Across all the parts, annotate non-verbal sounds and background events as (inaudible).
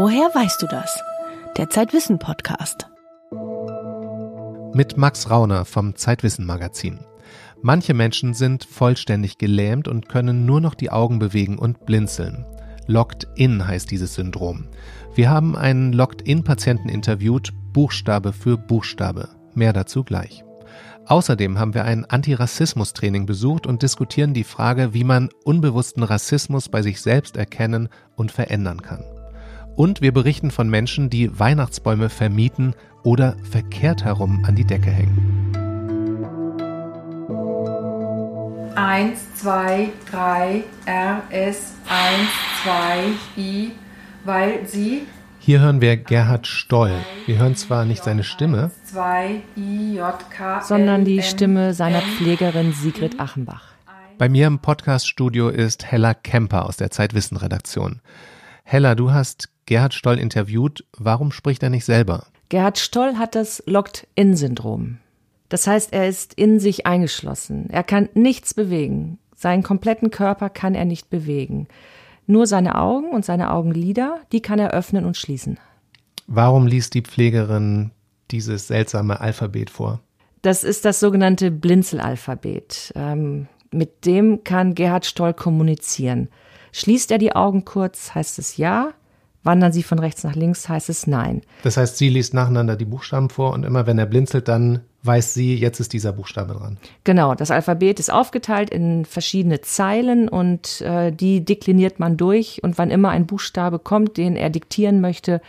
Woher weißt du das? Der Zeitwissen Podcast. Mit Max Rauner vom Zeitwissen Magazin. Manche Menschen sind vollständig gelähmt und können nur noch die Augen bewegen und blinzeln. Locked-in heißt dieses Syndrom. Wir haben einen Locked-in-Patienten interviewt, Buchstabe für Buchstabe. Mehr dazu gleich. Außerdem haben wir ein Antirassismus-Training besucht und diskutieren die Frage, wie man unbewussten Rassismus bei sich selbst erkennen und verändern kann. Und wir berichten von Menschen, die Weihnachtsbäume vermieten oder verkehrt herum an die Decke hängen. Eins, zwei, drei, RS, eins, zwei, I, weil sie hier hören wir Gerhard Stoll. Wir hören zwar nicht seine Stimme, sondern die Stimme seiner Pflegerin Sigrid Achenbach. Bei mir im Podcaststudio ist Hella Kemper aus der Zeitwissen-Redaktion. Hella, du hast Gerhard Stoll interviewt. Warum spricht er nicht selber? Gerhard Stoll hat das Locked-In-Syndrom. Das heißt, er ist in sich eingeschlossen. Er kann nichts bewegen. Seinen kompletten Körper kann er nicht bewegen. Nur seine Augen und seine Augenlider, die kann er öffnen und schließen. Warum liest die Pflegerin dieses seltsame Alphabet vor? Das ist das sogenannte Blinzelalphabet. Ähm, mit dem kann Gerhard Stoll kommunizieren. Schließt er die Augen kurz, heißt es ja. Wandern sie von rechts nach links, heißt es nein. Das heißt, sie liest nacheinander die Buchstaben vor und immer wenn er blinzelt, dann weiß sie, jetzt ist dieser Buchstabe dran. Genau, das Alphabet ist aufgeteilt in verschiedene Zeilen und äh, die dekliniert man durch und wann immer ein Buchstabe kommt, den er diktieren möchte,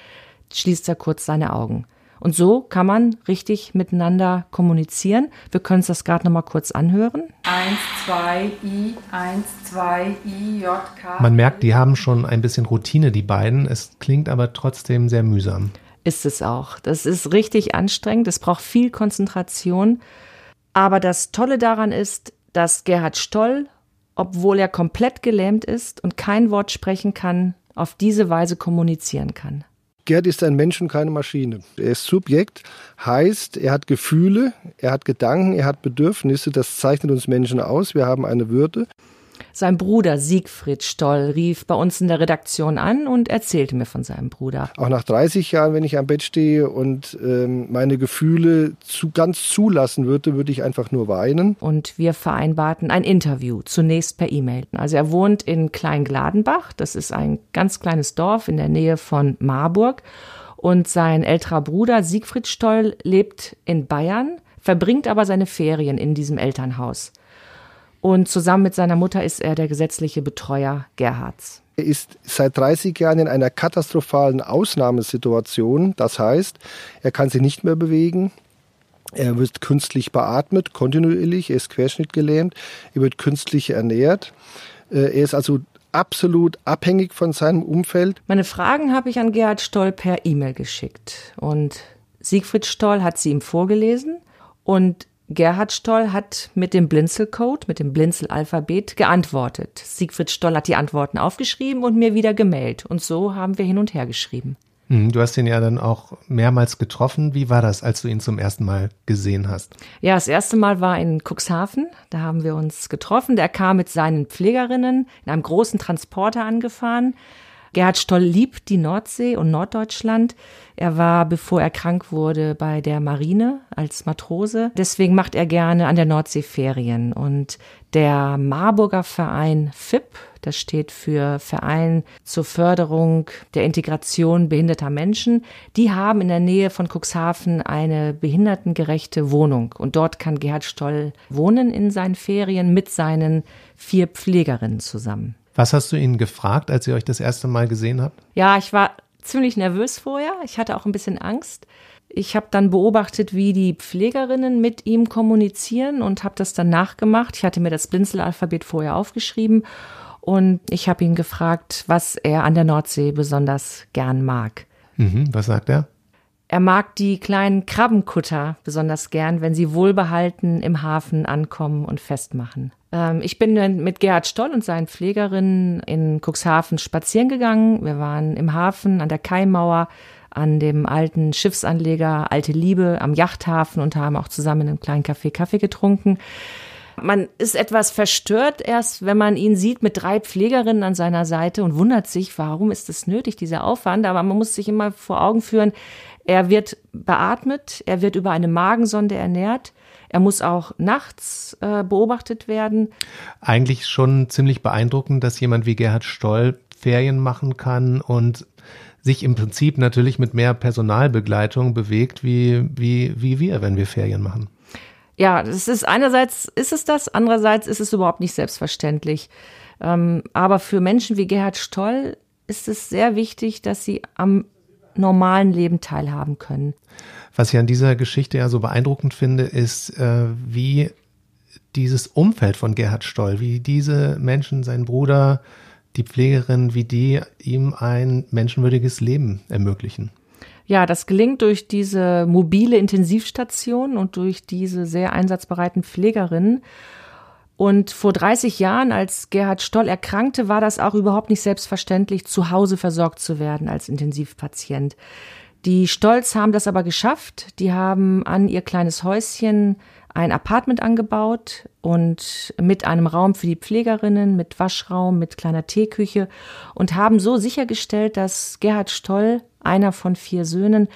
schließt er kurz seine Augen. Und so kann man richtig miteinander kommunizieren. Wir können uns das gerade noch mal kurz anhören. 1, 2, I, 1, 2, I, J, K. Man merkt, die haben schon ein bisschen Routine, die beiden. Es klingt aber trotzdem sehr mühsam ist es auch. Das ist richtig anstrengend, es braucht viel Konzentration. Aber das Tolle daran ist, dass Gerhard Stoll, obwohl er komplett gelähmt ist und kein Wort sprechen kann, auf diese Weise kommunizieren kann. Gerd ist ein Mensch und keine Maschine. Er ist Subjekt, heißt, er hat Gefühle, er hat Gedanken, er hat Bedürfnisse. Das zeichnet uns Menschen aus. Wir haben eine Würde. Sein Bruder Siegfried Stoll rief bei uns in der Redaktion an und erzählte mir von seinem Bruder. Auch nach 30 Jahren, wenn ich am Bett stehe und ähm, meine Gefühle zu, ganz zulassen würde, würde ich einfach nur weinen. Und wir vereinbarten ein Interview, zunächst per E-Mail. Also er wohnt in Kleingladenbach, das ist ein ganz kleines Dorf in der Nähe von Marburg. Und sein älterer Bruder Siegfried Stoll lebt in Bayern, verbringt aber seine Ferien in diesem Elternhaus. Und zusammen mit seiner Mutter ist er der gesetzliche Betreuer Gerhards. Er ist seit 30 Jahren in einer katastrophalen Ausnahmesituation. Das heißt, er kann sich nicht mehr bewegen. Er wird künstlich beatmet, kontinuierlich. Er ist querschnittgelähmt. Er wird künstlich ernährt. Äh, er ist also absolut abhängig von seinem Umfeld. Meine Fragen habe ich an Gerhard Stoll per E-Mail geschickt. Und Siegfried Stoll hat sie ihm vorgelesen. Und Gerhard Stoll hat mit dem Blinzelcode, mit dem Blinzelalphabet geantwortet. Siegfried Stoll hat die Antworten aufgeschrieben und mir wieder gemailt. Und so haben wir hin und her geschrieben. Hm, du hast ihn ja dann auch mehrmals getroffen. Wie war das, als du ihn zum ersten Mal gesehen hast? Ja, das erste Mal war in Cuxhaven. Da haben wir uns getroffen. Der kam mit seinen Pflegerinnen in einem großen Transporter angefahren. Gerhard Stoll liebt die Nordsee und Norddeutschland. Er war, bevor er krank wurde, bei der Marine als Matrose. Deswegen macht er gerne an der Nordsee Ferien. Und der Marburger Verein FIP, das steht für Verein zur Förderung der Integration behinderter Menschen, die haben in der Nähe von Cuxhaven eine behindertengerechte Wohnung. Und dort kann Gerhard Stoll wohnen in seinen Ferien mit seinen vier Pflegerinnen zusammen. Was hast du ihn gefragt, als ihr euch das erste Mal gesehen habt? Ja, ich war ziemlich nervös vorher. Ich hatte auch ein bisschen Angst. Ich habe dann beobachtet, wie die Pflegerinnen mit ihm kommunizieren und habe das dann nachgemacht. Ich hatte mir das Blinzelalphabet vorher aufgeschrieben und ich habe ihn gefragt, was er an der Nordsee besonders gern mag. Mhm, was sagt er? Er mag die kleinen Krabbenkutter besonders gern, wenn sie wohlbehalten im Hafen ankommen und festmachen. Ähm, ich bin mit Gerhard Stoll und seinen Pflegerinnen in Cuxhaven spazieren gegangen. Wir waren im Hafen an der Kaimauer, an dem alten Schiffsanleger Alte Liebe am Yachthafen und haben auch zusammen in einem kleinen Café Kaffee getrunken. Man ist etwas verstört erst, wenn man ihn sieht mit drei Pflegerinnen an seiner Seite und wundert sich, warum ist das nötig, dieser Aufwand. Aber man muss sich immer vor Augen führen, er wird beatmet, er wird über eine Magensonde ernährt. Er muss auch nachts äh, beobachtet werden. Eigentlich schon ziemlich beeindruckend, dass jemand wie Gerhard Stoll Ferien machen kann und sich im Prinzip natürlich mit mehr Personalbegleitung bewegt, wie, wie, wie wir, wenn wir Ferien machen. Ja, das ist einerseits ist es das, andererseits ist es überhaupt nicht selbstverständlich. Ähm, aber für Menschen wie Gerhard Stoll ist es sehr wichtig, dass sie am normalen Leben teilhaben können. Was ich an dieser Geschichte ja so beeindruckend finde, ist, äh, wie dieses Umfeld von Gerhard Stoll, wie diese Menschen, sein Bruder, die Pflegerin, wie die ihm ein menschenwürdiges Leben ermöglichen. Ja, das gelingt durch diese mobile Intensivstation und durch diese sehr einsatzbereiten Pflegerinnen. Und vor 30 Jahren, als Gerhard Stoll erkrankte, war das auch überhaupt nicht selbstverständlich, zu Hause versorgt zu werden als Intensivpatient. Die Stolz haben das aber geschafft. Die haben an ihr kleines Häuschen ein Apartment angebaut und mit einem Raum für die Pflegerinnen, mit Waschraum, mit kleiner Teeküche und haben so sichergestellt, dass Gerhard Stoll, einer von vier Söhnen,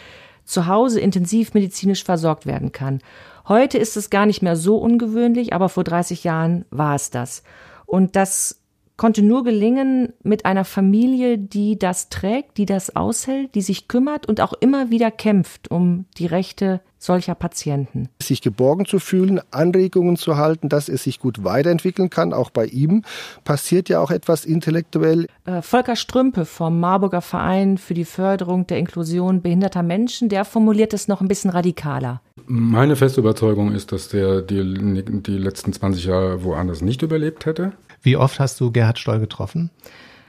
zu Hause intensiv medizinisch versorgt werden kann. Heute ist es gar nicht mehr so ungewöhnlich, aber vor 30 Jahren war es das. Und das konnte nur gelingen mit einer Familie, die das trägt, die das aushält, die sich kümmert und auch immer wieder kämpft um die Rechte solcher Patienten. Sich geborgen zu fühlen, Anregungen zu halten, dass es sich gut weiterentwickeln kann, auch bei ihm passiert ja auch etwas intellektuell. Äh, Volker Strümpe vom Marburger Verein für die Förderung der Inklusion behinderter Menschen, der formuliert es noch ein bisschen radikaler. Meine feste Überzeugung ist, dass der die, die letzten 20 Jahre woanders nicht überlebt hätte. Wie oft hast du Gerhard Stoll getroffen?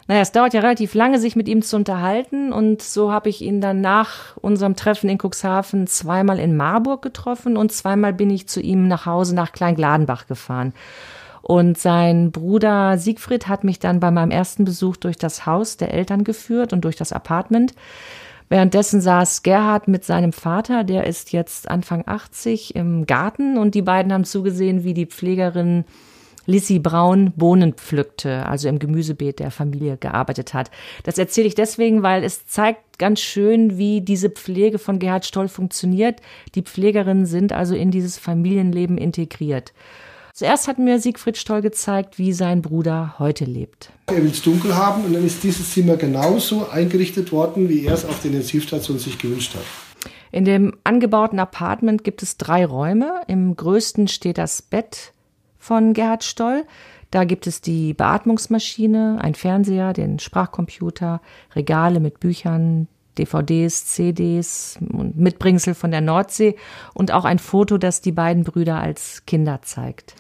Naja, es dauert ja relativ lange, sich mit ihm zu unterhalten. Und so habe ich ihn dann nach unserem Treffen in Cuxhaven zweimal in Marburg getroffen und zweimal bin ich zu ihm nach Hause nach Kleingladenbach gefahren. Und sein Bruder Siegfried hat mich dann bei meinem ersten Besuch durch das Haus der Eltern geführt und durch das Apartment. Währenddessen saß Gerhard mit seinem Vater, der ist jetzt Anfang 80, im Garten und die beiden haben zugesehen, wie die Pflegerin Lissy Braun Bohnen pflückte, also im Gemüsebeet der Familie gearbeitet hat. Das erzähle ich deswegen, weil es zeigt ganz schön, wie diese Pflege von Gerhard Stoll funktioniert. Die Pflegerinnen sind also in dieses Familienleben integriert. Zuerst hat mir Siegfried Stoll gezeigt, wie sein Bruder heute lebt. Er will es dunkel haben und dann ist dieses Zimmer genauso eingerichtet worden, wie er es auf der Intensivstation sich gewünscht hat. In dem angebauten Apartment gibt es drei Räume. Im größten steht das Bett, von Gerhard Stoll. Da gibt es die Beatmungsmaschine, ein Fernseher, den Sprachcomputer, Regale mit Büchern, DVDs, CDs und Mitbringsel von der Nordsee und auch ein Foto, das die beiden Brüder als Kinder zeigt.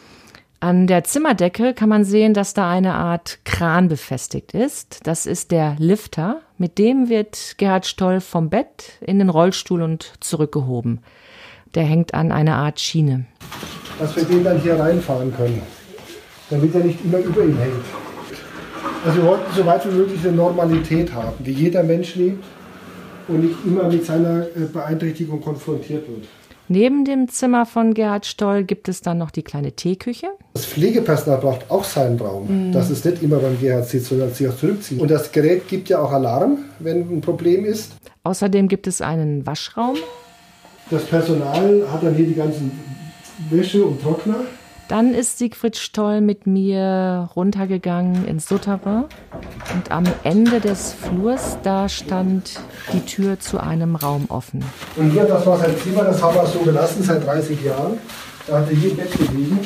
An der Zimmerdecke kann man sehen, dass da eine Art Kran befestigt ist. Das ist der Lifter. Mit dem wird Gerhard Stoll vom Bett in den Rollstuhl und zurückgehoben. Der hängt an einer Art Schiene dass wir den dann hier reinfahren können, damit er nicht immer über ihm hängt. Also wir wollten so weit wie möglich eine Normalität haben, wie jeder Mensch lebt und nicht immer mit seiner äh, Beeinträchtigung konfrontiert wird. Neben dem Zimmer von Gerhard Stoll gibt es dann noch die kleine Teeküche. Das Pflegepersonal braucht auch seinen Raum. Mhm. Das ist nicht immer beim Gerhard sitzt, sondern sich auch zurückzieht. Und das Gerät gibt ja auch Alarm, wenn ein Problem ist. Außerdem gibt es einen Waschraum. Das Personal hat dann hier die ganzen Wäsche und Trockner. Dann ist Siegfried Stoll mit mir runtergegangen ins Souterrain und am Ende des Flurs, da stand die Tür zu einem Raum offen. Und hier, das war sein Zimmer, das haben wir so gelassen seit 30 Jahren. Da hat er hier im Bett gelegen.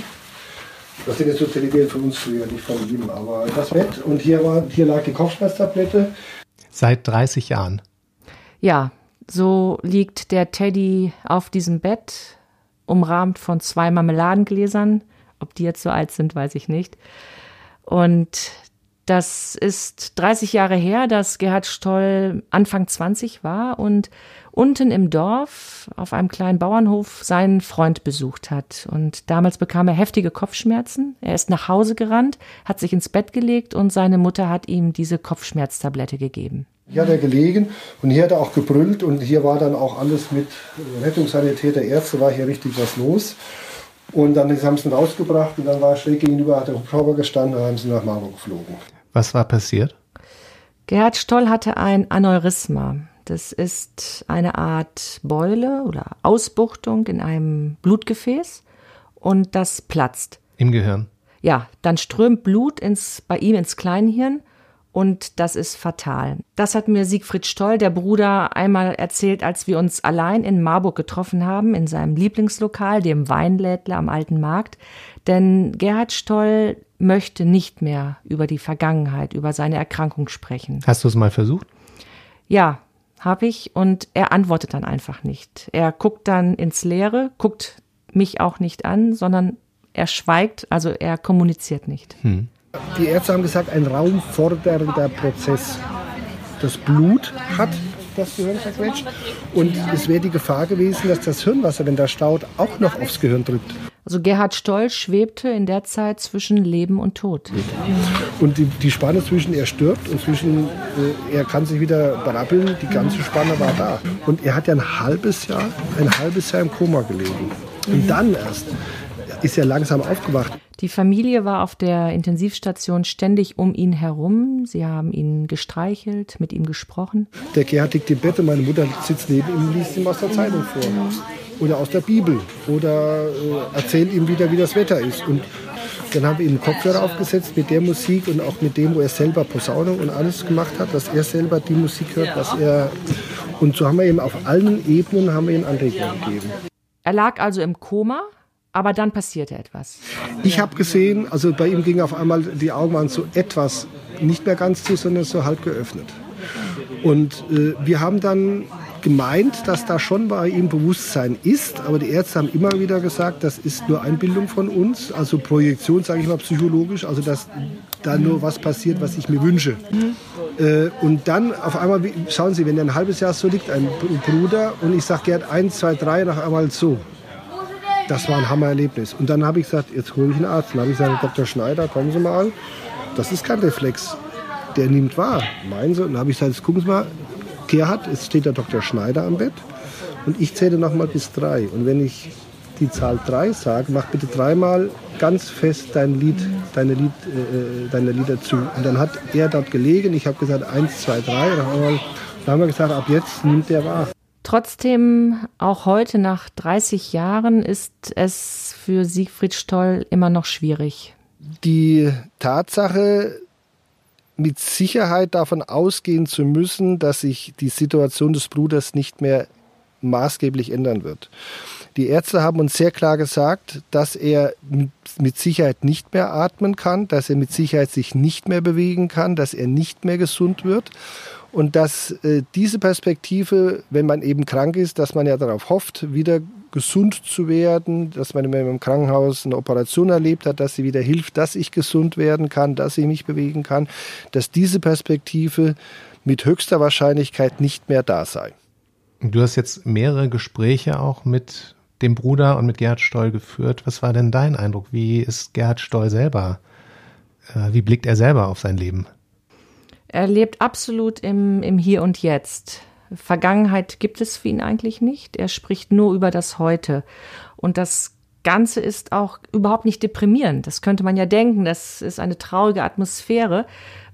Das sind jetzt so Televisionen von uns früher, nicht von ihm, aber das Bett. Und hier, war, hier lag die Kopfschmerztablette. Seit 30 Jahren. Ja, so liegt der Teddy auf diesem Bett umrahmt von zwei Marmeladengläsern. Ob die jetzt so alt sind, weiß ich nicht. Und das ist 30 Jahre her, dass Gerhard Stoll Anfang 20 war und unten im Dorf auf einem kleinen Bauernhof seinen Freund besucht hat. Und damals bekam er heftige Kopfschmerzen. Er ist nach Hause gerannt, hat sich ins Bett gelegt und seine Mutter hat ihm diese Kopfschmerztablette gegeben. Hier hat er gelegen und hier hat er auch gebrüllt und hier war dann auch alles mit Rettungssanitäter, Ärzte, war hier richtig was los. Und dann haben sie ihn rausgebracht und dann war er schräg gegenüber, hat der Hubschrauber gestanden und haben sie nach Marburg geflogen. Was war passiert? Gerhard Stoll hatte ein Aneurysma. Das ist eine Art Beule oder Ausbuchtung in einem Blutgefäß und das platzt. Im Gehirn. Ja, dann strömt Blut ins, bei ihm ins Kleinhirn und das ist fatal. Das hat mir Siegfried Stoll, der Bruder, einmal erzählt, als wir uns allein in Marburg getroffen haben, in seinem Lieblingslokal, dem Weinlädler am Alten Markt. Denn Gerhard Stoll möchte nicht mehr über die Vergangenheit, über seine Erkrankung sprechen. Hast du es mal versucht? Ja, habe ich und er antwortet dann einfach nicht. Er guckt dann ins Leere, guckt mich auch nicht an, sondern er schweigt, also er kommuniziert nicht. Hm. Die Ärzte haben gesagt, ein raumfordernder Prozess. Das Blut hat das Gehirn zerquetscht und es wäre die Gefahr gewesen, dass das Hirnwasser, wenn da staut, auch noch aufs Gehirn drückt. Also Gerhard Stoll schwebte in der Zeit zwischen Leben und Tod. Und die, die Spanne zwischen er stirbt und zwischen äh, er kann sich wieder berappeln, die ganze Spanne war da. Und er hat ja ein halbes Jahr, ein halbes Jahr im Koma gelegen. Und dann erst ist er langsam aufgewacht. Die Familie war auf der Intensivstation ständig um ihn herum. Sie haben ihn gestreichelt, mit ihm gesprochen. Der Gerhard liegt im Bett und meine Mutter sitzt neben ihm und liest ihm aus der Zeitung vor. Oder aus der Bibel. Oder äh, erzählt ihm wieder, wie das Wetter ist. Und dann haben wir ihm einen Kopfhörer aufgesetzt mit der Musik und auch mit dem, wo er selber Posaunung und alles gemacht hat, dass er selber die Musik hört, was er. Und so haben wir ihm auf allen Ebenen haben wir ihm Anregungen gegeben. Er lag also im Koma, aber dann passierte etwas. Ich habe gesehen, also bei ihm ging auf einmal, die Augen waren so etwas, nicht mehr ganz zu, sondern so halb geöffnet. Und äh, wir haben dann gemeint, dass da schon bei ihm Bewusstsein ist, aber die Ärzte haben immer wieder gesagt, das ist nur Einbildung von uns, also Projektion, sage ich mal psychologisch, also dass da nur was passiert, was ich mir wünsche. Äh, und dann auf einmal, schauen Sie, wenn er ein halbes Jahr so liegt, ein Bruder, und ich sage, Gerd, eins, zwei, drei, nach einmal so das war ein Hammererlebnis. Und dann habe ich gesagt, jetzt hole ich einen Arzt. Dann habe ich gesagt, Dr. Schneider, kommen Sie mal. Das ist kein Reflex. Der nimmt wahr. Meinen Sie? Und dann habe ich gesagt, jetzt gucken Sie mal, Gerhard, jetzt steht der Dr. Schneider am Bett. Und ich zähle noch mal bis drei. Und wenn ich die Zahl drei sage, mach bitte dreimal ganz fest dein Lied, deine, Lied, äh, deine Lieder zu. Und dann hat er dort gelegen. Ich habe gesagt, eins, zwei, drei. Und dann haben wir gesagt, ab jetzt nimmt er wahr. Trotzdem, auch heute nach 30 Jahren ist es für Siegfried Stoll immer noch schwierig. Die Tatsache, mit Sicherheit davon ausgehen zu müssen, dass sich die Situation des Bruders nicht mehr maßgeblich ändern wird. Die Ärzte haben uns sehr klar gesagt, dass er mit Sicherheit nicht mehr atmen kann, dass er mit Sicherheit sich nicht mehr bewegen kann, dass er nicht mehr gesund wird und dass äh, diese Perspektive, wenn man eben krank ist, dass man ja darauf hofft, wieder gesund zu werden, dass man im Krankenhaus eine Operation erlebt hat, dass sie wieder hilft, dass ich gesund werden kann, dass ich mich bewegen kann, dass diese Perspektive mit höchster Wahrscheinlichkeit nicht mehr da sei. Du hast jetzt mehrere Gespräche auch mit dem Bruder und mit Gerhard Stoll geführt. Was war denn dein Eindruck? Wie ist Gerhard Stoll selber? Äh, wie blickt er selber auf sein Leben? Er lebt absolut im, im Hier und Jetzt. Vergangenheit gibt es für ihn eigentlich nicht. Er spricht nur über das Heute. Und das Ganze ist auch überhaupt nicht deprimierend. Das könnte man ja denken, das ist eine traurige Atmosphäre.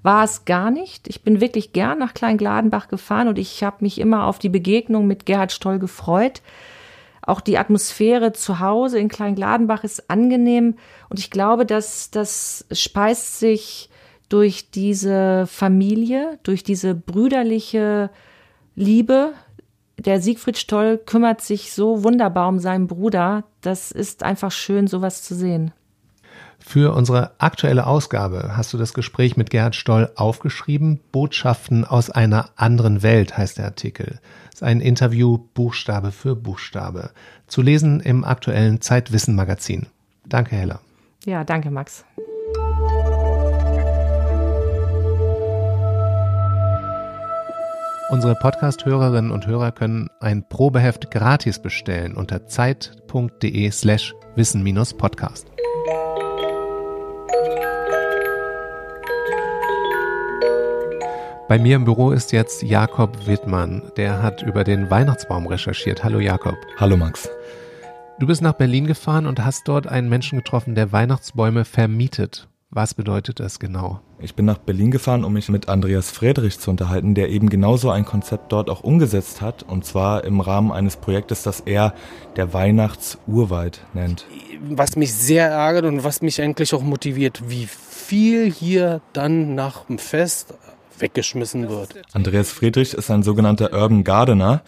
War es gar nicht. Ich bin wirklich gern nach Kleingladenbach gefahren und ich habe mich immer auf die Begegnung mit Gerhard Stoll gefreut. Auch die Atmosphäre zu Hause in Kleingladenbach ist angenehm und ich glaube, dass das speist sich durch diese Familie, durch diese brüderliche Liebe. Der Siegfried Stoll kümmert sich so wunderbar um seinen Bruder. Das ist einfach schön, sowas zu sehen. Für unsere aktuelle Ausgabe hast du das Gespräch mit Gerhard Stoll aufgeschrieben. Botschaften aus einer anderen Welt heißt der Artikel. Das ist ein Interview Buchstabe für Buchstabe. Zu lesen im aktuellen Zeitwissen Magazin. Danke, Hella. Ja, danke, Max. Unsere Podcast-Hörerinnen und Hörer können ein Probeheft gratis bestellen unter zeit.de slash wissen-podcast. Bei mir im Büro ist jetzt Jakob Wittmann. Der hat über den Weihnachtsbaum recherchiert. Hallo Jakob. Hallo Max. Du bist nach Berlin gefahren und hast dort einen Menschen getroffen, der Weihnachtsbäume vermietet. Was bedeutet das genau? Ich bin nach Berlin gefahren, um mich mit Andreas Friedrich zu unterhalten, der eben genauso ein Konzept dort auch umgesetzt hat. Und zwar im Rahmen eines Projektes, das er der Weihnachtsurwald nennt. Was mich sehr ärgert und was mich eigentlich auch motiviert, wie viel hier dann nach dem Fest weggeschmissen wird. Andreas Friedrich ist ein sogenannter Urban Gardener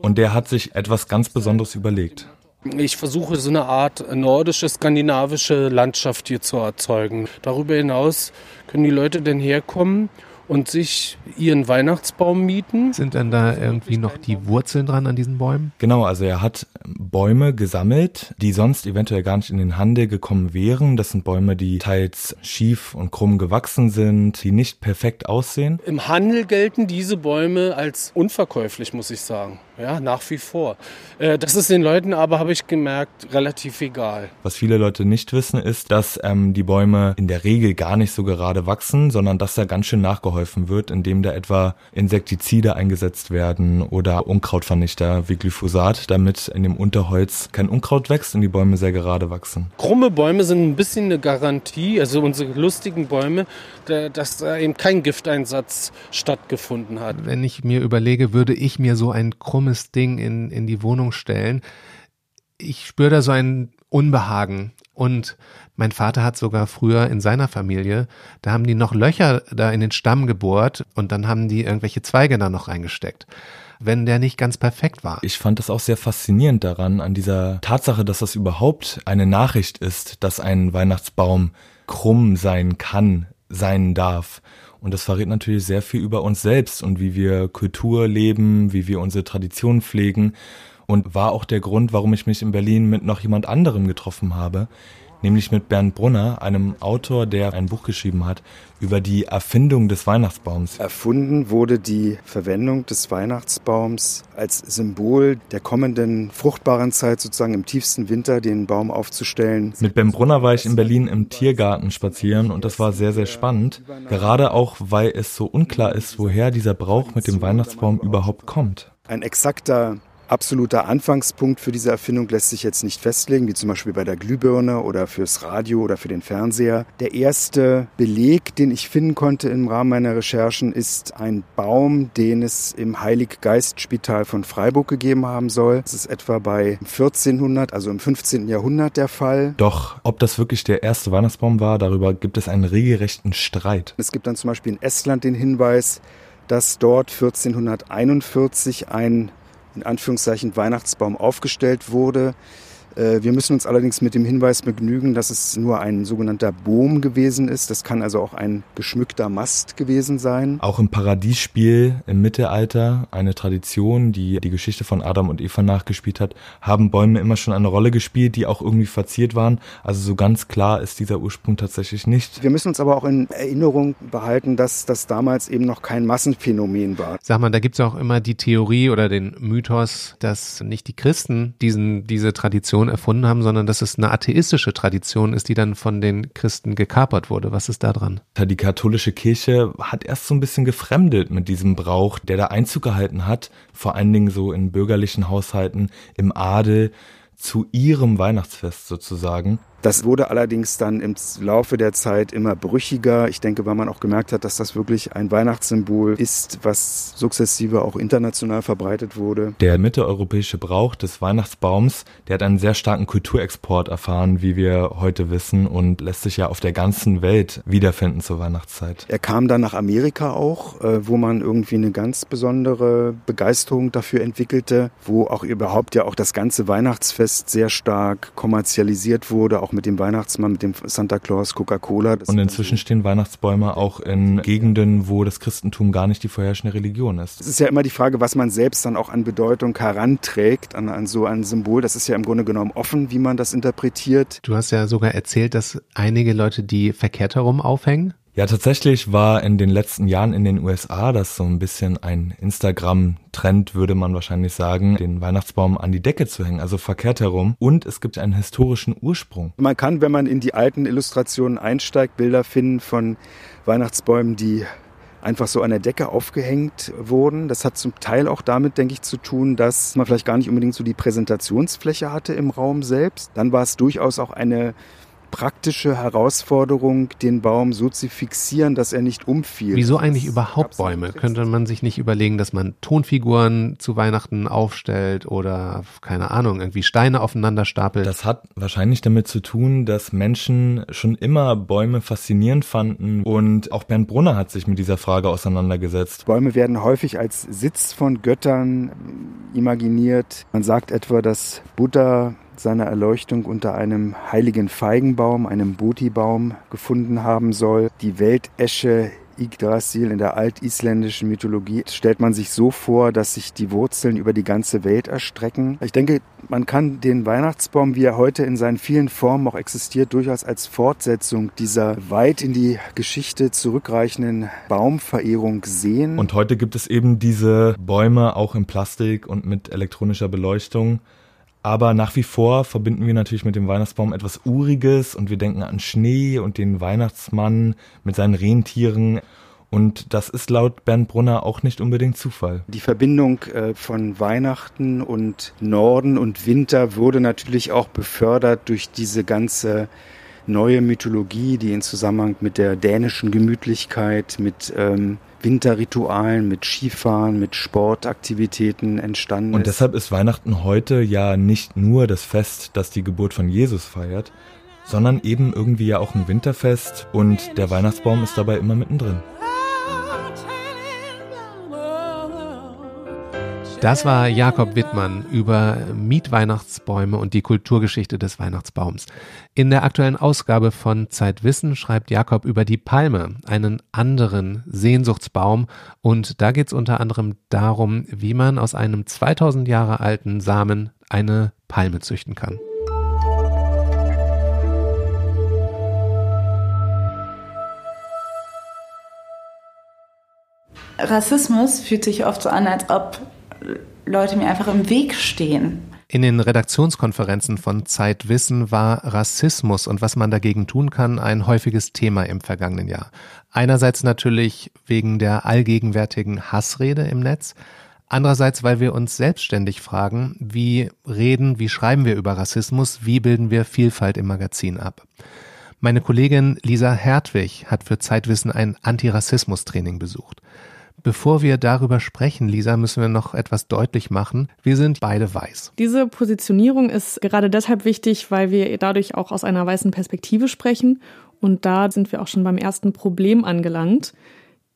und der hat sich etwas ganz Besonderes überlegt. Ich versuche so eine Art nordische, skandinavische Landschaft hier zu erzeugen. Darüber hinaus können die Leute dann herkommen und sich ihren Weihnachtsbaum mieten. Sind dann da irgendwie noch die Wurzeln dran an diesen Bäumen? Genau, also er hat Bäume gesammelt, die sonst eventuell gar nicht in den Handel gekommen wären. Das sind Bäume, die teils schief und krumm gewachsen sind, die nicht perfekt aussehen. Im Handel gelten diese Bäume als unverkäuflich, muss ich sagen. Ja, nach wie vor. Äh, das ist den Leuten aber, habe ich gemerkt, relativ egal. Was viele Leute nicht wissen, ist, dass ähm, die Bäume in der Regel gar nicht so gerade wachsen, sondern dass da ganz schön nachgeholfen wird, indem da etwa Insektizide eingesetzt werden oder Unkrautvernichter wie Glyphosat, damit in dem Unterholz kein Unkraut wächst und die Bäume sehr gerade wachsen. Krumme Bäume sind ein bisschen eine Garantie, also unsere lustigen Bäume, dass da eben kein Gifteinsatz stattgefunden hat. Wenn ich mir überlege, würde ich mir so ein krummes Ding in, in die Wohnung stellen. Ich spüre da so ein Unbehagen. Und mein Vater hat sogar früher in seiner Familie, da haben die noch Löcher da in den Stamm gebohrt und dann haben die irgendwelche Zweige da noch reingesteckt wenn der nicht ganz perfekt war. Ich fand das auch sehr faszinierend daran, an dieser Tatsache, dass das überhaupt eine Nachricht ist, dass ein Weihnachtsbaum krumm sein kann, sein darf. Und das verrät natürlich sehr viel über uns selbst und wie wir Kultur leben, wie wir unsere Traditionen pflegen. Und war auch der Grund, warum ich mich in Berlin mit noch jemand anderem getroffen habe, nämlich mit Bernd Brunner, einem Autor, der ein Buch geschrieben hat über die Erfindung des Weihnachtsbaums. Erfunden wurde die Verwendung des Weihnachtsbaums als Symbol der kommenden fruchtbaren Zeit, sozusagen im tiefsten Winter den Baum aufzustellen. Mit Bernd Brunner war ich in Berlin im Tiergarten spazieren und das war sehr, sehr spannend. Gerade auch, weil es so unklar ist, woher dieser Brauch mit dem Weihnachtsbaum überhaupt kommt. Ein exakter absoluter Anfangspunkt für diese Erfindung lässt sich jetzt nicht festlegen, wie zum Beispiel bei der Glühbirne oder fürs Radio oder für den Fernseher. Der erste Beleg, den ich finden konnte im Rahmen meiner Recherchen, ist ein Baum, den es im Heiliggeistspital von Freiburg gegeben haben soll. Das ist etwa bei 1400, also im 15. Jahrhundert der Fall. Doch ob das wirklich der erste Weihnachtsbaum war, darüber gibt es einen regelrechten Streit. Es gibt dann zum Beispiel in Estland den Hinweis, dass dort 1441 ein in Anführungszeichen Weihnachtsbaum aufgestellt wurde. Äh, wir müssen uns allerdings mit dem Hinweis begnügen, dass es nur ein sogenannter Bohm gewesen ist. Das kann also auch ein geschmückter Mast gewesen sein. Auch im Paradiesspiel im Mittelalter, eine Tradition, die die Geschichte von Adam und Eva nachgespielt hat, haben Bäume immer schon eine Rolle gespielt, die auch irgendwie verziert waren. Also so ganz klar ist dieser Ursprung tatsächlich nicht. Wir müssen uns aber auch in Erinnerung behalten, dass das damals eben noch kein Massenphänomen war. Sag mal, da gibt es auch immer die Theorie oder den Mythos, dass nicht die Christen diesen, diese Tradition Religion erfunden haben, sondern dass es eine atheistische Tradition ist, die dann von den Christen gekapert wurde. Was ist da dran? Die katholische Kirche hat erst so ein bisschen gefremdet mit diesem Brauch, der da Einzug gehalten hat, vor allen Dingen so in bürgerlichen Haushalten, im Adel, zu ihrem Weihnachtsfest sozusagen. Das wurde allerdings dann im Laufe der Zeit immer brüchiger. Ich denke, weil man auch gemerkt hat, dass das wirklich ein Weihnachtssymbol ist, was sukzessive auch international verbreitet wurde. Der mitteleuropäische Brauch des Weihnachtsbaums, der hat einen sehr starken Kulturexport erfahren, wie wir heute wissen, und lässt sich ja auf der ganzen Welt wiederfinden zur Weihnachtszeit. Er kam dann nach Amerika auch, äh, wo man irgendwie eine ganz besondere Begeisterung dafür entwickelte, wo auch überhaupt ja auch das ganze Weihnachtsfest sehr stark kommerzialisiert wurde, auch mit dem Weihnachtsmann, mit dem Santa Claus, Coca-Cola. Und inzwischen stehen Weihnachtsbäume auch in Gegenden, wo das Christentum gar nicht die vorherrschende Religion ist. Es ist ja immer die Frage, was man selbst dann auch an Bedeutung heranträgt, an, an so ein Symbol. Das ist ja im Grunde genommen offen, wie man das interpretiert. Du hast ja sogar erzählt, dass einige Leute die verkehrt herum aufhängen. Ja, tatsächlich war in den letzten Jahren in den USA das so ein bisschen ein Instagram-Trend, würde man wahrscheinlich sagen, den Weihnachtsbaum an die Decke zu hängen, also verkehrt herum. Und es gibt einen historischen Ursprung. Man kann, wenn man in die alten Illustrationen einsteigt, Bilder finden von Weihnachtsbäumen, die einfach so an der Decke aufgehängt wurden. Das hat zum Teil auch damit, denke ich, zu tun, dass man vielleicht gar nicht unbedingt so die Präsentationsfläche hatte im Raum selbst. Dann war es durchaus auch eine praktische Herausforderung, den Baum so zu fixieren, dass er nicht umfiel. Wieso eigentlich überhaupt Bäume? Könnte man sich nicht überlegen, dass man Tonfiguren zu Weihnachten aufstellt oder keine Ahnung, irgendwie Steine aufeinander stapelt? Das hat wahrscheinlich damit zu tun, dass Menschen schon immer Bäume faszinierend fanden und auch Bernd Brunner hat sich mit dieser Frage auseinandergesetzt. Bäume werden häufig als Sitz von Göttern imaginiert. Man sagt etwa, dass Buddha seine Erleuchtung unter einem heiligen Feigenbaum, einem Bodhi-Baum, gefunden haben soll. Die Weltesche Yggdrasil in der altisländischen Mythologie stellt man sich so vor, dass sich die Wurzeln über die ganze Welt erstrecken. Ich denke, man kann den Weihnachtsbaum, wie er heute in seinen vielen Formen auch existiert, durchaus als Fortsetzung dieser weit in die Geschichte zurückreichenden Baumverehrung sehen. Und heute gibt es eben diese Bäume auch in Plastik und mit elektronischer Beleuchtung. Aber nach wie vor verbinden wir natürlich mit dem Weihnachtsbaum etwas Uriges und wir denken an Schnee und den Weihnachtsmann mit seinen Rentieren. Und das ist laut Bernd Brunner auch nicht unbedingt Zufall. Die Verbindung äh, von Weihnachten und Norden und Winter wurde natürlich auch befördert durch diese ganze neue Mythologie, die in Zusammenhang mit der dänischen Gemütlichkeit, mit ähm, Winterritualen, mit Skifahren, mit Sportaktivitäten entstanden ist. Und deshalb ist Weihnachten heute ja nicht nur das Fest, das die Geburt von Jesus feiert, sondern eben irgendwie ja auch ein Winterfest und der Weihnachtsbaum ist dabei immer mittendrin. Das war Jakob Wittmann über Mietweihnachtsbäume und die Kulturgeschichte des Weihnachtsbaums. In der aktuellen Ausgabe von Zeitwissen schreibt Jakob über die Palme, einen anderen Sehnsuchtsbaum. Und da geht es unter anderem darum, wie man aus einem 2000 Jahre alten Samen eine Palme züchten kann. Rassismus fühlt sich oft so an, als ob Leute mir einfach im Weg stehen. In den Redaktionskonferenzen von Zeitwissen war Rassismus und was man dagegen tun kann ein häufiges Thema im vergangenen Jahr. Einerseits natürlich wegen der allgegenwärtigen Hassrede im Netz, andererseits weil wir uns selbstständig fragen, wie reden, wie schreiben wir über Rassismus, wie bilden wir Vielfalt im Magazin ab. Meine Kollegin Lisa Hertwig hat für Zeitwissen ein Antirassismus-Training besucht. Bevor wir darüber sprechen, Lisa, müssen wir noch etwas deutlich machen. Wir sind beide weiß. Diese Positionierung ist gerade deshalb wichtig, weil wir dadurch auch aus einer weißen Perspektive sprechen. Und da sind wir auch schon beim ersten Problem angelangt.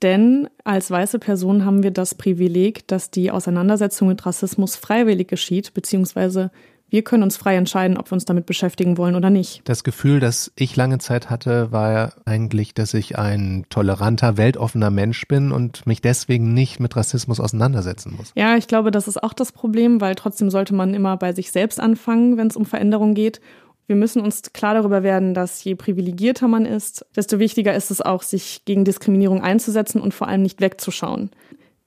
Denn als weiße Person haben wir das Privileg, dass die Auseinandersetzung mit Rassismus freiwillig geschieht, beziehungsweise wir können uns frei entscheiden, ob wir uns damit beschäftigen wollen oder nicht. Das Gefühl, das ich lange Zeit hatte, war eigentlich, dass ich ein toleranter, weltoffener Mensch bin und mich deswegen nicht mit Rassismus auseinandersetzen muss. Ja, ich glaube, das ist auch das Problem, weil trotzdem sollte man immer bei sich selbst anfangen, wenn es um Veränderung geht. Wir müssen uns klar darüber werden, dass je privilegierter man ist, desto wichtiger ist es auch, sich gegen Diskriminierung einzusetzen und vor allem nicht wegzuschauen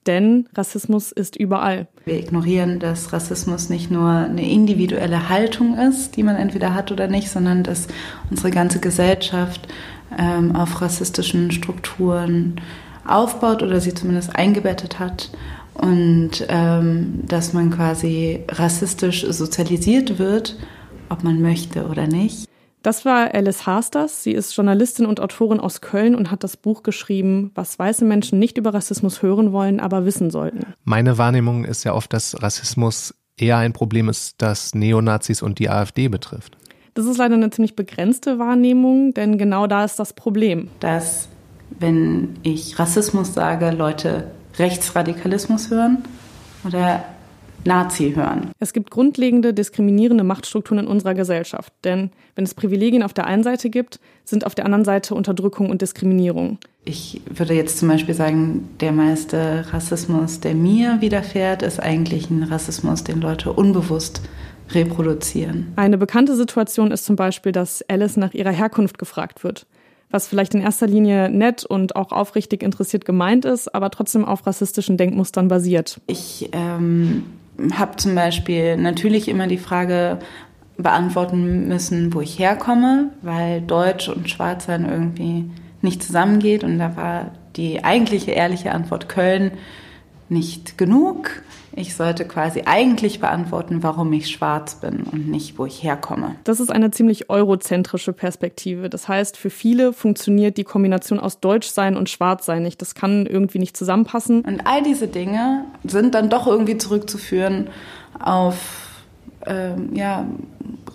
denn Rassismus ist überall. Wir ignorieren, dass Rassismus nicht nur eine individuelle Haltung ist, die man entweder hat oder nicht, sondern dass unsere ganze Gesellschaft ähm, auf rassistischen Strukturen aufbaut oder sie zumindest eingebettet hat und ähm, dass man quasi rassistisch sozialisiert wird, ob man möchte oder nicht. Das war Alice Hasters. Sie ist Journalistin und Autorin aus Köln und hat das Buch geschrieben, was weiße Menschen nicht über Rassismus hören wollen, aber wissen sollten. Meine Wahrnehmung ist ja oft, dass Rassismus eher ein Problem ist, das Neonazis und die AfD betrifft. Das ist leider eine ziemlich begrenzte Wahrnehmung, denn genau da ist das Problem. Dass, wenn ich Rassismus sage, Leute Rechtsradikalismus hören oder Nazi hören. Es gibt grundlegende diskriminierende Machtstrukturen in unserer Gesellschaft. Denn wenn es Privilegien auf der einen Seite gibt, sind auf der anderen Seite Unterdrückung und Diskriminierung. Ich würde jetzt zum Beispiel sagen, der meiste Rassismus, der mir widerfährt, ist eigentlich ein Rassismus, den Leute unbewusst reproduzieren. Eine bekannte Situation ist zum Beispiel, dass Alice nach ihrer Herkunft gefragt wird was vielleicht in erster Linie nett und auch aufrichtig interessiert gemeint ist, aber trotzdem auf rassistischen Denkmustern basiert. Ich ähm, habe zum Beispiel natürlich immer die Frage beantworten müssen, wo ich herkomme, weil Deutsch und Schwarzsein irgendwie nicht zusammengeht. Und da war die eigentliche ehrliche Antwort Köln nicht genug. Ich sollte quasi eigentlich beantworten, warum ich schwarz bin und nicht, wo ich herkomme. Das ist eine ziemlich eurozentrische Perspektive. Das heißt, für viele funktioniert die Kombination aus Deutschsein und Schwarzsein nicht. Das kann irgendwie nicht zusammenpassen. Und all diese Dinge sind dann doch irgendwie zurückzuführen auf ähm, ja,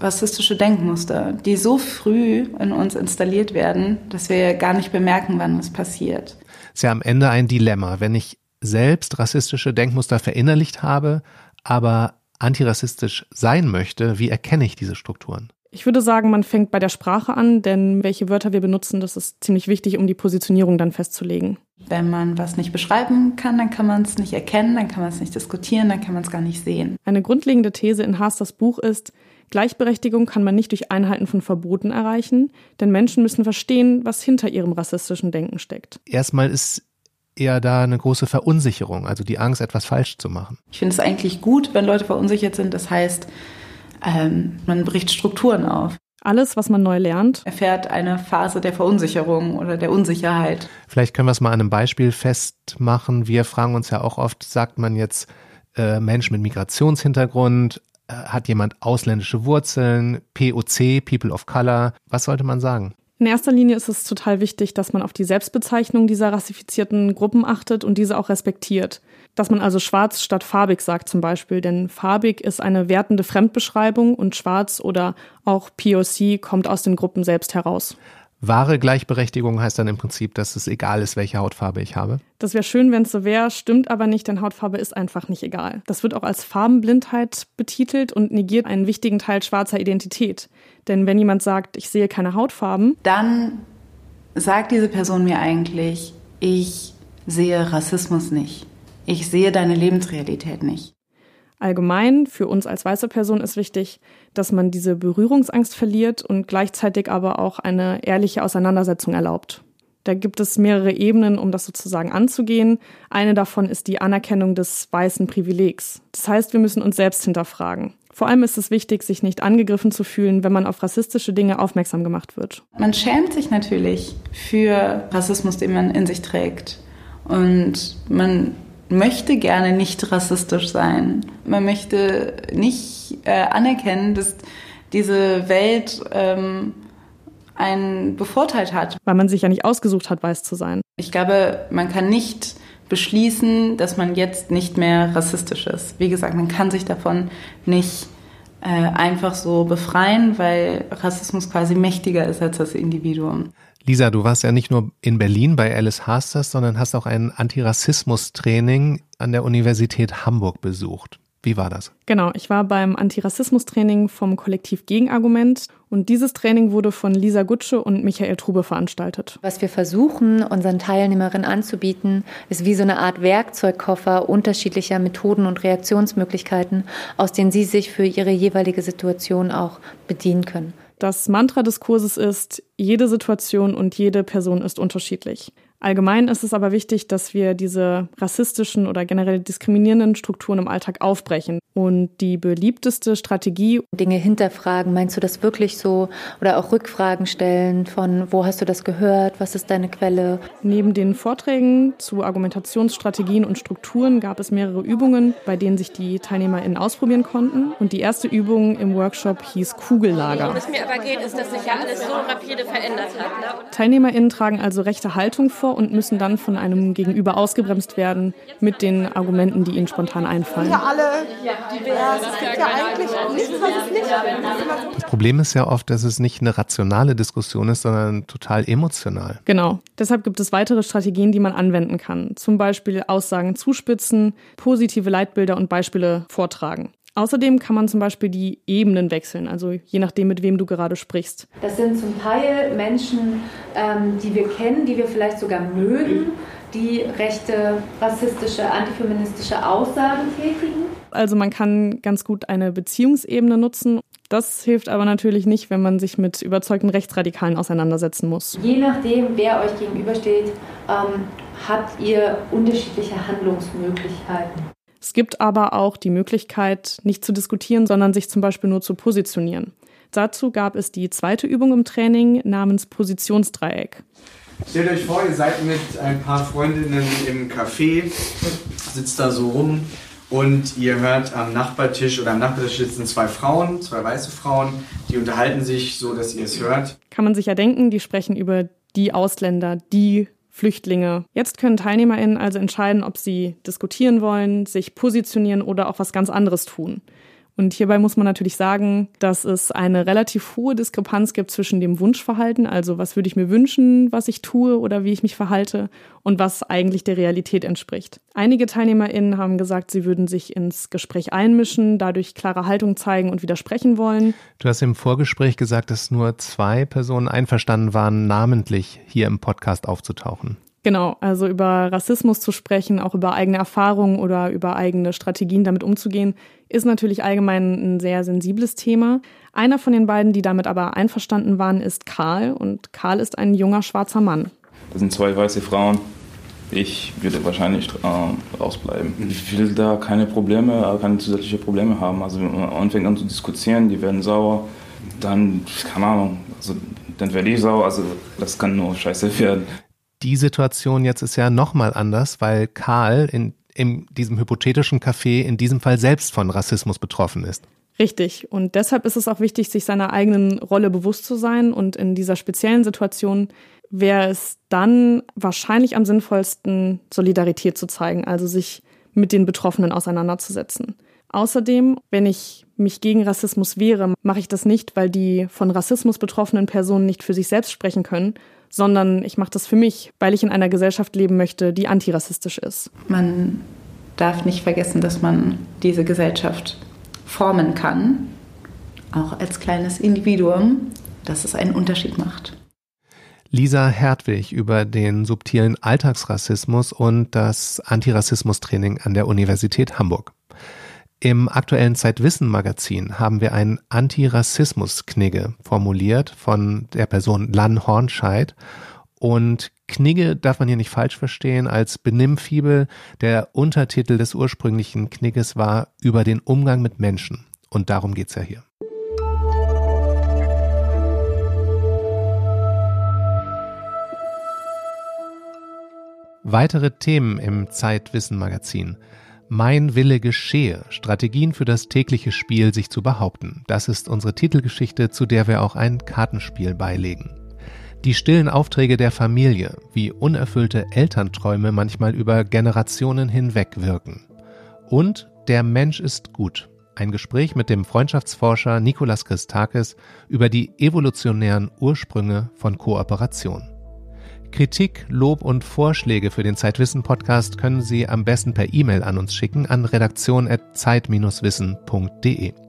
rassistische Denkmuster, die so früh in uns installiert werden, dass wir gar nicht bemerken, wann es passiert. Ist ja am Ende ein Dilemma. Wenn ich selbst rassistische Denkmuster verinnerlicht habe, aber antirassistisch sein möchte, wie erkenne ich diese Strukturen? Ich würde sagen, man fängt bei der Sprache an, denn welche Wörter wir benutzen, das ist ziemlich wichtig, um die Positionierung dann festzulegen. Wenn man was nicht beschreiben kann, dann kann man es nicht erkennen, dann kann man es nicht diskutieren, dann kann man es gar nicht sehen. Eine grundlegende These in Haasters Buch ist, Gleichberechtigung kann man nicht durch Einhalten von Verboten erreichen, denn Menschen müssen verstehen, was hinter ihrem rassistischen Denken steckt. Erstmal ist eher da eine große Verunsicherung, also die Angst, etwas falsch zu machen. Ich finde es eigentlich gut, wenn Leute verunsichert sind. Das heißt, ähm, man bricht Strukturen auf. Alles, was man neu lernt, erfährt eine Phase der Verunsicherung oder der Unsicherheit. Vielleicht können wir es mal an einem Beispiel festmachen. Wir fragen uns ja auch oft, sagt man jetzt äh, Mensch mit Migrationshintergrund, äh, hat jemand ausländische Wurzeln, POC, People of Color, was sollte man sagen? In erster Linie ist es total wichtig, dass man auf die Selbstbezeichnung dieser rassifizierten Gruppen achtet und diese auch respektiert. Dass man also schwarz statt farbig sagt zum Beispiel, denn farbig ist eine wertende Fremdbeschreibung und schwarz oder auch POC kommt aus den Gruppen selbst heraus. Wahre Gleichberechtigung heißt dann im Prinzip, dass es egal ist, welche Hautfarbe ich habe. Das wäre schön, wenn es so wäre, stimmt aber nicht, denn Hautfarbe ist einfach nicht egal. Das wird auch als Farbenblindheit betitelt und negiert einen wichtigen Teil schwarzer Identität. Denn wenn jemand sagt, ich sehe keine Hautfarben, dann sagt diese Person mir eigentlich, ich sehe Rassismus nicht. Ich sehe deine Lebensrealität nicht. Allgemein für uns als weiße Person ist wichtig, dass man diese Berührungsangst verliert und gleichzeitig aber auch eine ehrliche Auseinandersetzung erlaubt. Da gibt es mehrere Ebenen, um das sozusagen anzugehen. Eine davon ist die Anerkennung des weißen Privilegs. Das heißt, wir müssen uns selbst hinterfragen. Vor allem ist es wichtig, sich nicht angegriffen zu fühlen, wenn man auf rassistische Dinge aufmerksam gemacht wird. Man schämt sich natürlich für Rassismus, den man in sich trägt. Und man möchte gerne nicht rassistisch sein. Man möchte nicht äh, anerkennen, dass diese Welt ähm, einen bevorteilt hat. Weil man sich ja nicht ausgesucht hat, weiß zu sein. Ich glaube, man kann nicht beschließen, dass man jetzt nicht mehr rassistisch ist. Wie gesagt, man kann sich davon nicht äh, einfach so befreien, weil Rassismus quasi mächtiger ist als das Individuum. Lisa, du warst ja nicht nur in Berlin bei Alice Hasters, sondern hast auch ein Antirassismus-Training an der Universität Hamburg besucht. Wie war das? Genau, ich war beim Antirassismus-Training vom Kollektiv Gegenargument und dieses Training wurde von Lisa Gutsche und Michael Trube veranstaltet. Was wir versuchen, unseren Teilnehmerinnen anzubieten, ist wie so eine Art Werkzeugkoffer unterschiedlicher Methoden und Reaktionsmöglichkeiten, aus denen sie sich für ihre jeweilige Situation auch bedienen können. Das Mantra des Kurses ist, jede Situation und jede Person ist unterschiedlich. Allgemein ist es aber wichtig, dass wir diese rassistischen oder generell diskriminierenden Strukturen im Alltag aufbrechen. Und die beliebteste Strategie. Dinge hinterfragen, meinst du das wirklich so? Oder auch Rückfragen stellen von, wo hast du das gehört? Was ist deine Quelle? Neben den Vorträgen zu Argumentationsstrategien und Strukturen gab es mehrere Übungen, bei denen sich die TeilnehmerInnen ausprobieren konnten. Und die erste Übung im Workshop hieß Kugellager. Worum es mir aber geht, ist, dass sich ja alles so rapide verändert hat. Ne? TeilnehmerInnen tragen also rechte Haltung vor und müssen dann von einem Gegenüber ausgebremst werden mit den Argumenten, die ihnen spontan einfallen. Ja, alle divers. Es gibt ja eigentlich nichts, was es nicht gibt. Das Problem ist ja oft, dass es nicht eine rationale Diskussion ist, sondern total emotional. Genau. Deshalb gibt es weitere Strategien, die man anwenden kann. Zum Beispiel Aussagen zuspitzen, positive Leitbilder und Beispiele vortragen. Außerdem kann man zum Beispiel die Ebenen wechseln, also je nachdem, mit wem du gerade sprichst. Das sind zum Teil Menschen, ähm, die wir kennen, die wir vielleicht sogar mögen, die rechte, rassistische, antifeministische Aussagen tätigen. Also man kann ganz gut eine Beziehungsebene nutzen. Das hilft aber natürlich nicht, wenn man sich mit überzeugten Rechtsradikalen auseinandersetzen muss. Je nachdem, wer euch gegenübersteht, ähm, habt ihr unterschiedliche Handlungsmöglichkeiten. Es gibt aber auch die Möglichkeit, nicht zu diskutieren, sondern sich zum Beispiel nur zu positionieren. Dazu gab es die zweite Übung im Training namens Positionsdreieck. Stellt euch vor, ihr seid mit ein paar Freundinnen im Café, sitzt da so rum und ihr hört am Nachbartisch oder am Nachbartisch sitzen zwei Frauen, zwei weiße Frauen, die unterhalten sich so, dass ihr es hört. Kann man sich ja denken, die sprechen über die Ausländer, die Flüchtlinge. Jetzt können TeilnehmerInnen also entscheiden, ob sie diskutieren wollen, sich positionieren oder auch was ganz anderes tun. Und hierbei muss man natürlich sagen, dass es eine relativ hohe Diskrepanz gibt zwischen dem Wunschverhalten, also was würde ich mir wünschen, was ich tue oder wie ich mich verhalte, und was eigentlich der Realität entspricht. Einige TeilnehmerInnen haben gesagt, sie würden sich ins Gespräch einmischen, dadurch klare Haltung zeigen und widersprechen wollen. Du hast im Vorgespräch gesagt, dass nur zwei Personen einverstanden waren, namentlich hier im Podcast aufzutauchen. Genau, also über Rassismus zu sprechen, auch über eigene Erfahrungen oder über eigene Strategien damit umzugehen, ist natürlich allgemein ein sehr sensibles Thema. Einer von den beiden, die damit aber einverstanden waren, ist Karl und Karl ist ein junger schwarzer Mann. Das sind zwei weiße Frauen. Ich würde wahrscheinlich äh, rausbleiben. Ich will da keine Probleme, äh, keine zusätzlichen Probleme haben. Also wenn man anfängt an zu diskutieren, die werden sauer, dann, keine Ahnung, also, dann werde ich sauer. Also das kann nur scheiße (laughs) werden die Situation jetzt ist ja nochmal anders, weil Karl in, in diesem hypothetischen Café in diesem Fall selbst von Rassismus betroffen ist. Richtig. Und deshalb ist es auch wichtig, sich seiner eigenen Rolle bewusst zu sein. Und in dieser speziellen Situation wäre es dann wahrscheinlich am sinnvollsten, Solidarität zu zeigen, also sich mit den Betroffenen auseinanderzusetzen. Außerdem, wenn ich mich gegen Rassismus wehre, mache ich das nicht, weil die von Rassismus betroffenen Personen nicht für sich selbst sprechen können, sondern ich mache das für mich, weil ich in einer Gesellschaft leben möchte, die antirassistisch ist. Man darf nicht vergessen, dass man diese Gesellschaft formen kann, auch als kleines Individuum, dass es einen Unterschied macht. Lisa Hertwig über den subtilen Alltagsrassismus und das Antirassismus-Training an der Universität Hamburg. Im aktuellen Zeitwissen-Magazin haben wir ein Antirassismus-Knigge formuliert von der Person Lan Hornscheid. Und Knigge darf man hier nicht falsch verstehen als Benimmfibel. Der Untertitel des ursprünglichen Knigges war über den Umgang mit Menschen. Und darum geht's ja hier. Weitere Themen im Zeitwissen-Magazin. Mein Wille geschehe, Strategien für das tägliche Spiel, sich zu behaupten. Das ist unsere Titelgeschichte, zu der wir auch ein Kartenspiel beilegen. Die stillen Aufträge der Familie, wie unerfüllte Elternträume manchmal über Generationen hinweg wirken. Und der Mensch ist gut. Ein Gespräch mit dem Freundschaftsforscher Nikolas Christakis über die evolutionären Ursprünge von Kooperation. Kritik, Lob und Vorschläge für den Zeitwissen-Podcast können Sie am besten per E-Mail an uns schicken an redaktion.zeit-wissen.de.